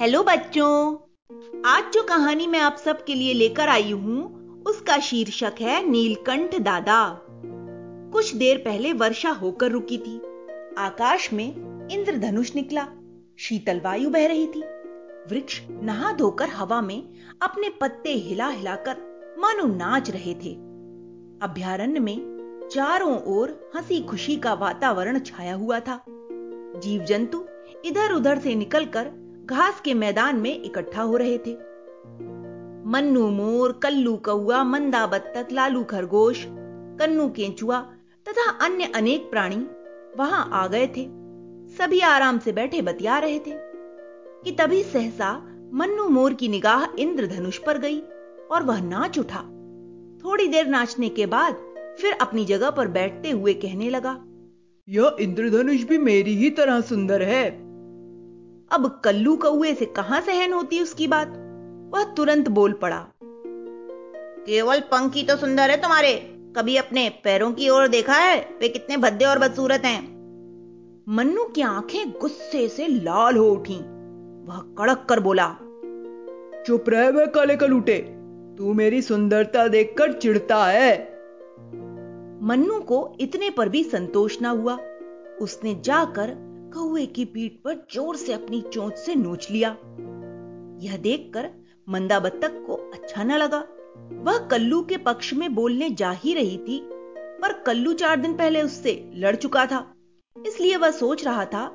Hello बच्चों, आज जो कहानी मैं आप सबके लिए लेकर आई हूँ, उसका शीर्षक है नीलकंठ दादा। कुछ देर पहले वर्षा होकर रुकी थी। आकाश में इंद्रधनुष निकला। शीतल वायु बह रही थी। वृक्ष नहा धोकर हवा में अपने पत्ते हिला हिलाकर मानो नाच रहे थे। अभ्यारण्य में चारों ओर हँसी खुशी का वातावरण छाया हुआ था। जीव जंतु इधर उधर से निकलकर घास के मैदान में इकट्ठा हो रहे थे। मन्नू मोर, कल्लू कौआ मंदा बत्तख, लालू खरगोश, कन्नू केंचुआ तथा अन्य अनेक प्राणी वहाँ आ गए थे। सभी आराम से बैठे बतिया रहे थे कि तभी सहसा मन्नू मोर की निगाह इंद्रधनुष पर गई और वह नाच उठा। थोड़ी देर नाचने के बाद फिर अपनी जगह पर बैठते हुए कहने लगा, यह इंद्रधनुष भी मेरी ही तरह सुंदर है। अब कल्लू कौए से कहाँ सहन होती उसकी बात? वह तुरंत बोल पड़ा। केवल पंख ही तो सुंदर है तुम्हारे। कभी अपने पैरों की ओर देखा है? वे कितने भद्दे और बदसूरत हैं। मन्नू की आँखें गुस्से से लाल हो उठी। वह कड़क कर बोला चुप रहे वे काले कलूटे। तू मेरी सुंदरता देखकर चिढ़ता है। मन्नू को इतने पर भी संतोष ना हुआ। उसने जाकर कौए की पीठ पर ज़ोर से अपनी चोंच से नोच लिया। यह देखकर मंदा बत्तख को अच्छा न लगा। वह कल्लू के पक्ष में बोलने जा ही रही थी, पर कल्लू चार दिन पहले उससे लड़ चुका था। इसलिए वह सोच रहा था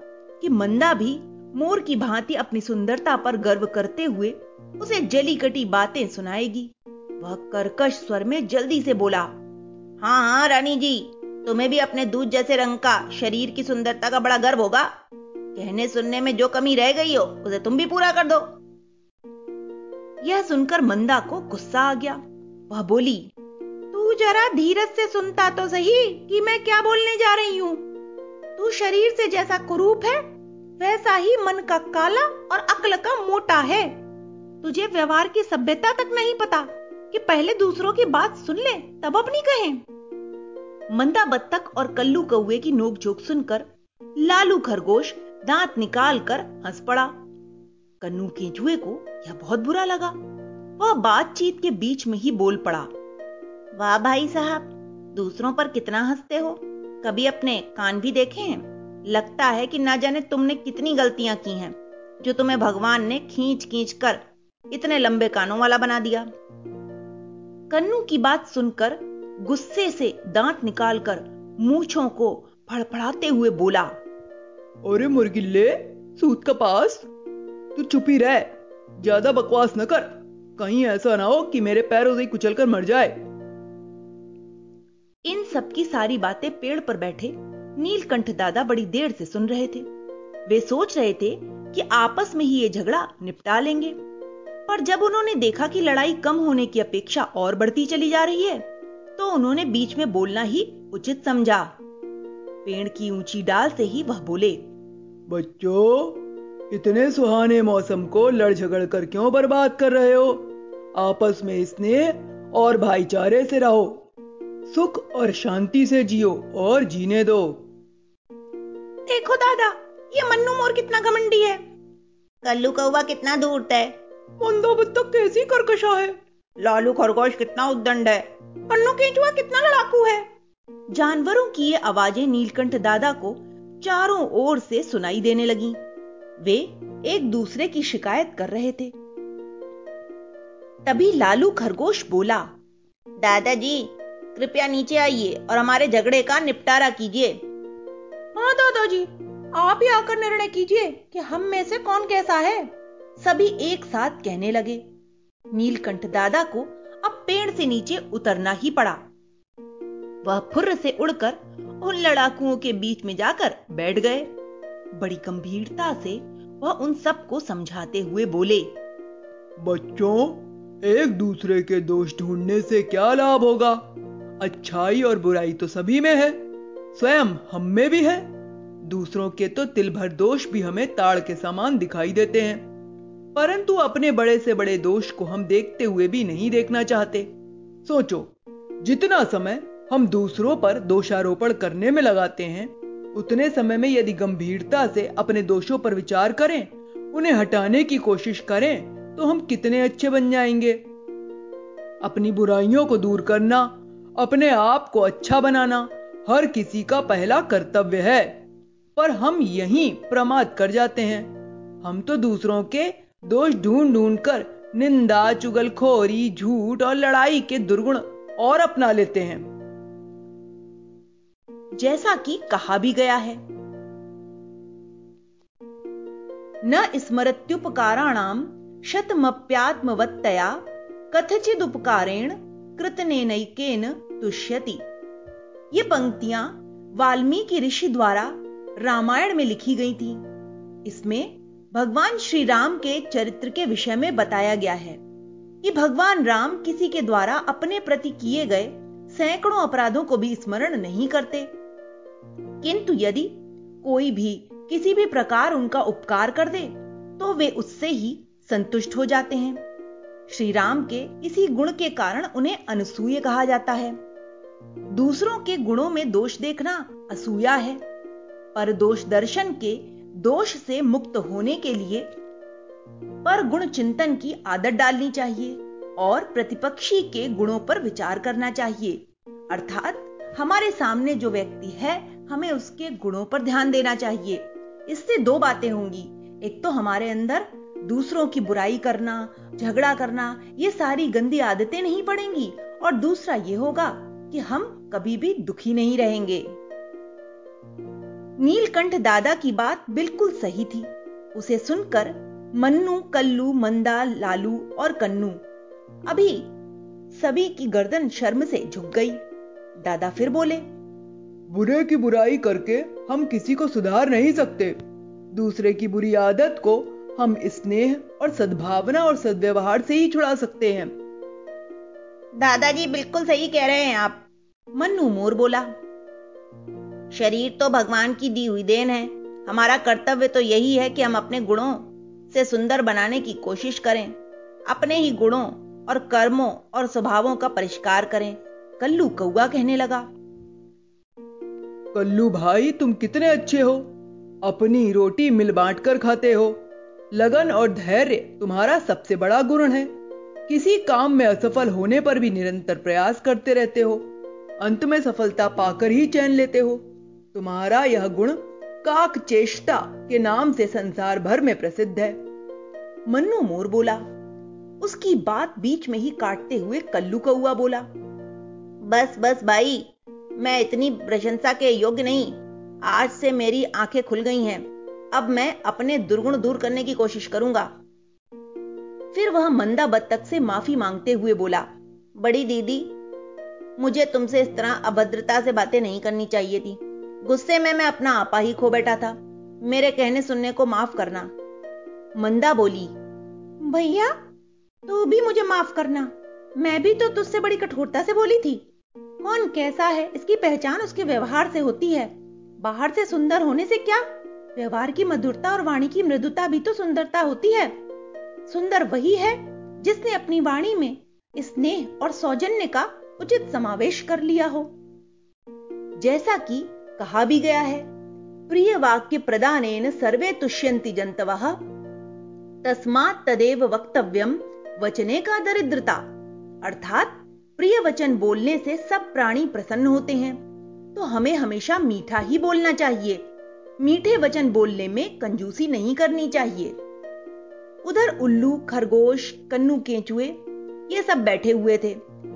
कि मंदा भी मोर की भांति अपनी सुंदरता पर गर्व करते हुए उसे जली कटी बातें सुनाएगी। वह कर्कश स्वर में जल्दी से बोला हाँ हाँ रानी जी तुम्हें भी अपने दूध जैसे रंग का शरीर की सुंदरता का बड़ा गर्व होगा। कहने सुनने में जो कमी रह गई हो, उसे तुम भी पूरा कर दो। यह सुनकर मंदा को गुस्सा आ गया। वह बोली, तू जरा धीरज से सुनता तो सही कि मैं क्या बोलने जा रही हूँ? तू शरीर से जैसा कुरूप है, वैसा ही मन का काला और अक्ल का मोटा है। तुझे व्यवहार की सभ्यता तक नहीं पता कि पहले दूसरों की बात सुन ले, तब अपनी कहें। मंदा बत्तख और कल्लू कौए की नोकझोंक सुनकर, लालू खरगोश दांत निकाल कर हंस पड़ा। कन्नू केंचुए को यह बहुत बुरा लगा। वह बातचीत के बीच में ही बोल पड़ा, वाह भाई साहब, दूसरों पर कितना हँसते हो? कभी अपने कान भी देखे हैं? लगता है कि ना जाने तुमने कितनी गलतियाँ की हैं, जो तुम्हें भगवान ने खींच खींच कर इतने लंबे कानों वाला बना दिया। कन्नू की बात सुनकर गुस्से से दांत निकालकर मूछों को फड़फड़ाते हुए बोला अरे मुर्गिल्ले सूत का पास तू चुपी रह ज़्यादा बकवास न कर कहीं ऐसा ना हो कि मेरे पैरों से कुचल कर मर जाए. इन सब की सारी बातें पेड़ पर बैठे नीलकंठ दादा बड़ी देर से सुन रहे थे। वे सोच रहे थे कि आपस में ही ये झगड़ा निपटा लेंगे पर जब उन्होंने देखा कि लड़ाई कम होने की अपेक्षा और बढ़ती चली जा रही है तो उन्होंने बीच में बोलना ही उचित समझा। पेड़ की ऊँची डाल से ही वह बोले बच्चों इतने सुहाने मौसम को लड़ झगड़ कर क्यों बर्बाद कर रहे हो? आपस में स्नेह और भाईचारे से रहो सुख और शांति से जियो और जीने दो। देखो दादा ये मन्नू मोर कितना घमंडी है। कल्लू कौवा कितना दूर है। मंदो कैसी करकशा है? लालू खरगोश कितना उद्दंड है। पन्नू केंचुआ कितना लड़ाकू है। जानवरों की ये आवाज़ें नीलकंठ दादा को चारों ओर से सुनाई देने लगी। वे एक दूसरे की शिकायत कर रहे थे। तभी लालू खरगोश बोला दादाजी कृपया नीचे आइए और हमारे झगड़े का निपटारा कीजिए। हाँ दादाजी आप ही आकर निर्णय कीजिए कि हम में से कौन कैसा है। सभी एक साथ कहने लगे। नीलकंठ दादा को अब पेड़ से नीचे उतरना ही पड़ा। वह फुर्र से उड़कर उन लड़ाकुओं के बीच में जाकर बैठ गए। बड़ी गंभीरता से वह उन सबको समझाते हुए बोले, बच्चों, एक दूसरे के दोष ढूँढने से क्या लाभ होगा? अच्छाई और बुराई तो सभी में है, स्वयं हम में भी है। दूसरों के तो तिल भर दोष भी हमें ताड़ के समान दिखाई देते हैं। परंतु अपने बड़े से बड़े दोष को हम देखते हुए भी नहीं देखना चाहते। सोचो, जितना समय हम दूसरों पर दोषारोपण करने में लगाते हैं, उतने समय में यदि गंभीरता से अपने दोषों पर विचार करें, उन्हें हटाने की कोशिश करें तो हम कितने अच्छे बन जाएँगे। अपनी बुराइयों को दूर करना, अपने आप को अच्छा बनाना, हर किसी का पहला कर्तव्य है। पर हम यहीं प्रमाद कर जाते हैं। हम तो दूसरों के दोष ढूंढ ढूंढ कर निंदा चुगलखोरी झूठ और लड़ाई के दुर्गुण और अपना लेते हैं। जैसा कि कहा भी गया है। न स्मरत्युपकाराणाम शतमप्यात्मवत्तया कथचिदुपकारेण कृतनेनैकेन तुष्यति। ये पंक्तियाँ वाल्मीकि ऋषि द्वारा रामायण में लिखी गई थी। इसमें भगवान श्री राम के चरित्र के विषय में बताया गया है कि भगवान राम किसी के द्वारा अपने प्रति किए गए सैकड़ों अपराधों को भी स्मरण नहीं करते। किंतु यदि कोई भी किसी भी प्रकार उनका उपकार कर दे तो वे उससे ही संतुष्ट हो जाते हैं। श्री राम के इसी गुण के कारण उन्हें अनसूय कहा जाता है। दूसरों के गुणों में दोष देखना असूया है, पर दोष दर्शन के दोष से मुक्त होने के लिए पर गुण चिंतन की आदत डालनी चाहिए और प्रतिपक्षी के गुणों पर विचार करना चाहिए। अर्थात, हमारे सामने जो व्यक्ति है, हमें उसके गुणों पर ध्यान देना चाहिए। इससे दो बातें होंगी। एक तो हमारे अंदर दूसरों की बुराई करना, झगड़ा करना, ये सारी गंदी आदतें नहीं पड़ेंगी। और दूसरा ये होगा कि हम कभी भी दुखी नहीं रहेंगे। नीलकंठ दादा की बात बिल्कुल सही थी। उसे सुनकर मन्नू कल्लू मंदा लालू और कन्नू अभी सभी की गर्दन शर्म से झुक गई। दादा फिर बोले बुरे की बुराई करके हम किसी को सुधार नहीं सकते। दूसरे की बुरी आदत को हम स्नेह और सद्भावना और सद्व्यवहार से ही छुड़ा सकते हैं। दादाजी बिल्कुल सही कह रहे हैं आप। मन्नू मोर बोला शरीर तो भगवान की दी हुई देन है। हमारा कर्तव्य तो यही है कि हम अपने गुणों से सुंदर बनाने की कोशिश करें, अपने ही गुणों और कर्मों और स्वभावों का परिष्कार करें, कल्लू कौआ कहने लगा। कल्लू भाई, तुम कितने अच्छे हो। अपनी रोटी मिल बांट कर खाते हो। लगन और धैर्य तुम्हारा सबसे बड़ा गुण है। किसी काम में असफल होने पर भी निरंतर प्रयास करते रहते हो। अंत में सफलता पाकर ही चैन लेते हो। तुम्हारा यह गुण काक चेष्टा के नाम से संसार भर में प्रसिद्ध है। मन्नू मोर बोला, उसकी बात बीच में ही काटते हुए कल्लू कौआ बोला, बस बस भाई, मैं इतनी प्रशंसा के योग्य नहीं, आज से मेरी आँखें खुल गई हैं, अब मैं अपने दुर्गुण दूर करने की कोशिश करूँगा। फिर वह मंदा बत्तख से माफ़ी मांगते हुए बोला, बड़ी दीदी, मुझे तुमसे इस तरह अभद्रता से बातें नहीं करनी चाहिए थी। गुस्से में मैं अपना आपा ही खो बैठा था। मेरे कहने सुनने को माफ़ करना। मंदा बोली, भैया, तू भी मुझे माफ़ करना। मैं भी तो तुझसे बड़ी कठोरता से बोली थी। कौन कैसा है? इसकी पहचान उसके व्यवहार से होती है। बाहर से सुंदर होने से क्या? व्यवहार की मधुरता और वाणी की मृदुता भी तो सुंदरता होती है। सुंदर वही है जिसने अपनी वाणी में स्नेह और सौजन्य का उचित समावेश कर लिया हो। जैसा कि कहा भी गया है। प्रिय वाक्य प्रदान सर्वे तुष्यंति जंतव तस्मात तदेव वक्तव्यम वचने का दरिद्रता। अर्थात प्रिय वचन बोलने से सब प्राणी प्रसन्न होते हैं। तो हमें हमेशा मीठा ही बोलना चाहिए। मीठे वचन बोलने में कंजूसी नहीं करनी चाहिए। उधर उल्लू, खरगोश, कन्नू केंचुए, ये सब बैठे हुए थे।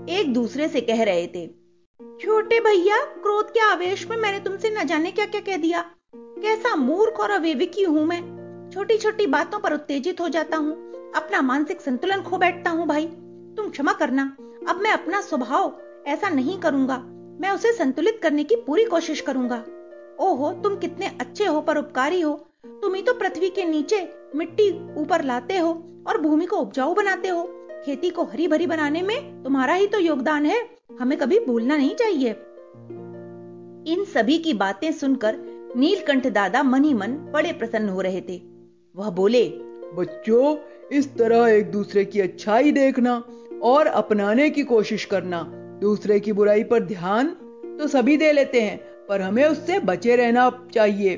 एक दूसरे से कह रहे थे छोटे भैया, क्रोध के आवेश में मैंने तुमसे न जाने क्या क्या कह दिया। कैसा मूर्ख और अवेविकी हूँ मैं। छोटी छोटी बातों पर उत्तेजित हो जाता हूँ। अपना मानसिक संतुलन खो बैठता हूँ भाई। तुम क्षमा करना। अब मैं अपना स्वभाव ऐसा नहीं करूँगा। मैं उसे संतुलित करने की पूरी कोशिश करूँगा। ओहो, तुम कितने अच्छे हो पर उपकारी हो। तुम ही तो पृथ्वी के नीचे मिट्टी ऊपर लाते हो और भूमि को उपजाऊ बनाते हो। खेती को हरी भरी बनाने में तुम्हारा ही तो योगदान है। हमें कभी भूलना नहीं चाहिए। इन सभी की बातें सुनकर नीलकंठ दादा मन मन बड़े प्रसन्न हो रहे थे। वह बोले, बच्चों, इस तरह एक दूसरे की अच्छाई देखना और अपनाने की कोशिश करना। दूसरे की बुराई पर ध्यान तो सभी दे लेते हैं, पर हमें उससे बचे रहना चाहिए।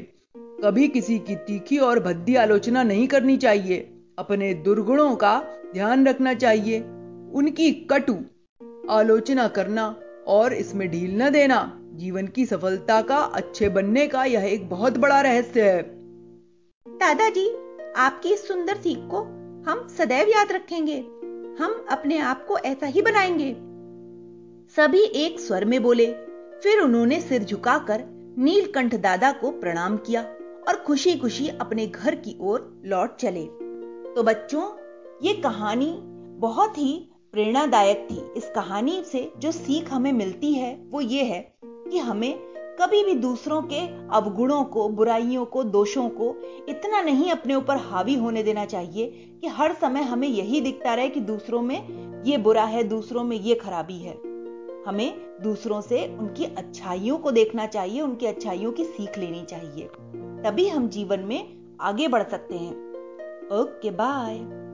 कभी किसी की तीखी और भद्दी आलोचना नहीं करनी चाहिए। अपने दुर्गुणों का ध्यान रखना चाहिए। उनकी कटु आलोचना करना और इसमें ढील न देना। जीवन की सफलता का, अच्छे बनने का यह एक बहुत बड़ा रहस्य है। दादाजी, आपकी इस सुंदर सीख को हम सदैव याद रखेंगे। हम अपने आप को ऐसा ही बनाएँगे। सभी एक स्वर में बोले, फिर उन्होंने सिर झुकाकर नीलकंठ दादा को प्रणाम किया और खुशी खुशी अपने घर की ओर लौट चले। तो बच्चों, ये कहानी बहुत ही प्रेरणादायक थी। इस कहानी से जो सीख हमें मिलती है, वो ये है कि हमें कभी भी दूसरों के अवगुणों को, बुराइयों को, दोषों को इतना नहीं अपने ऊपर हावी होने देना चाहिए कि हर समय हमें यही दिखता रहे कि दूसरों में ये बुरा है, दूसरों में ये खराबी है। हमें दूसरों से उनकी अच्छाइयों को देखना चाहिए, उनकी अच्छाइयों की सीख लेनी चाहिए। तभी हम जीवन में आगे बढ़ सकते हैं। Okay, bye.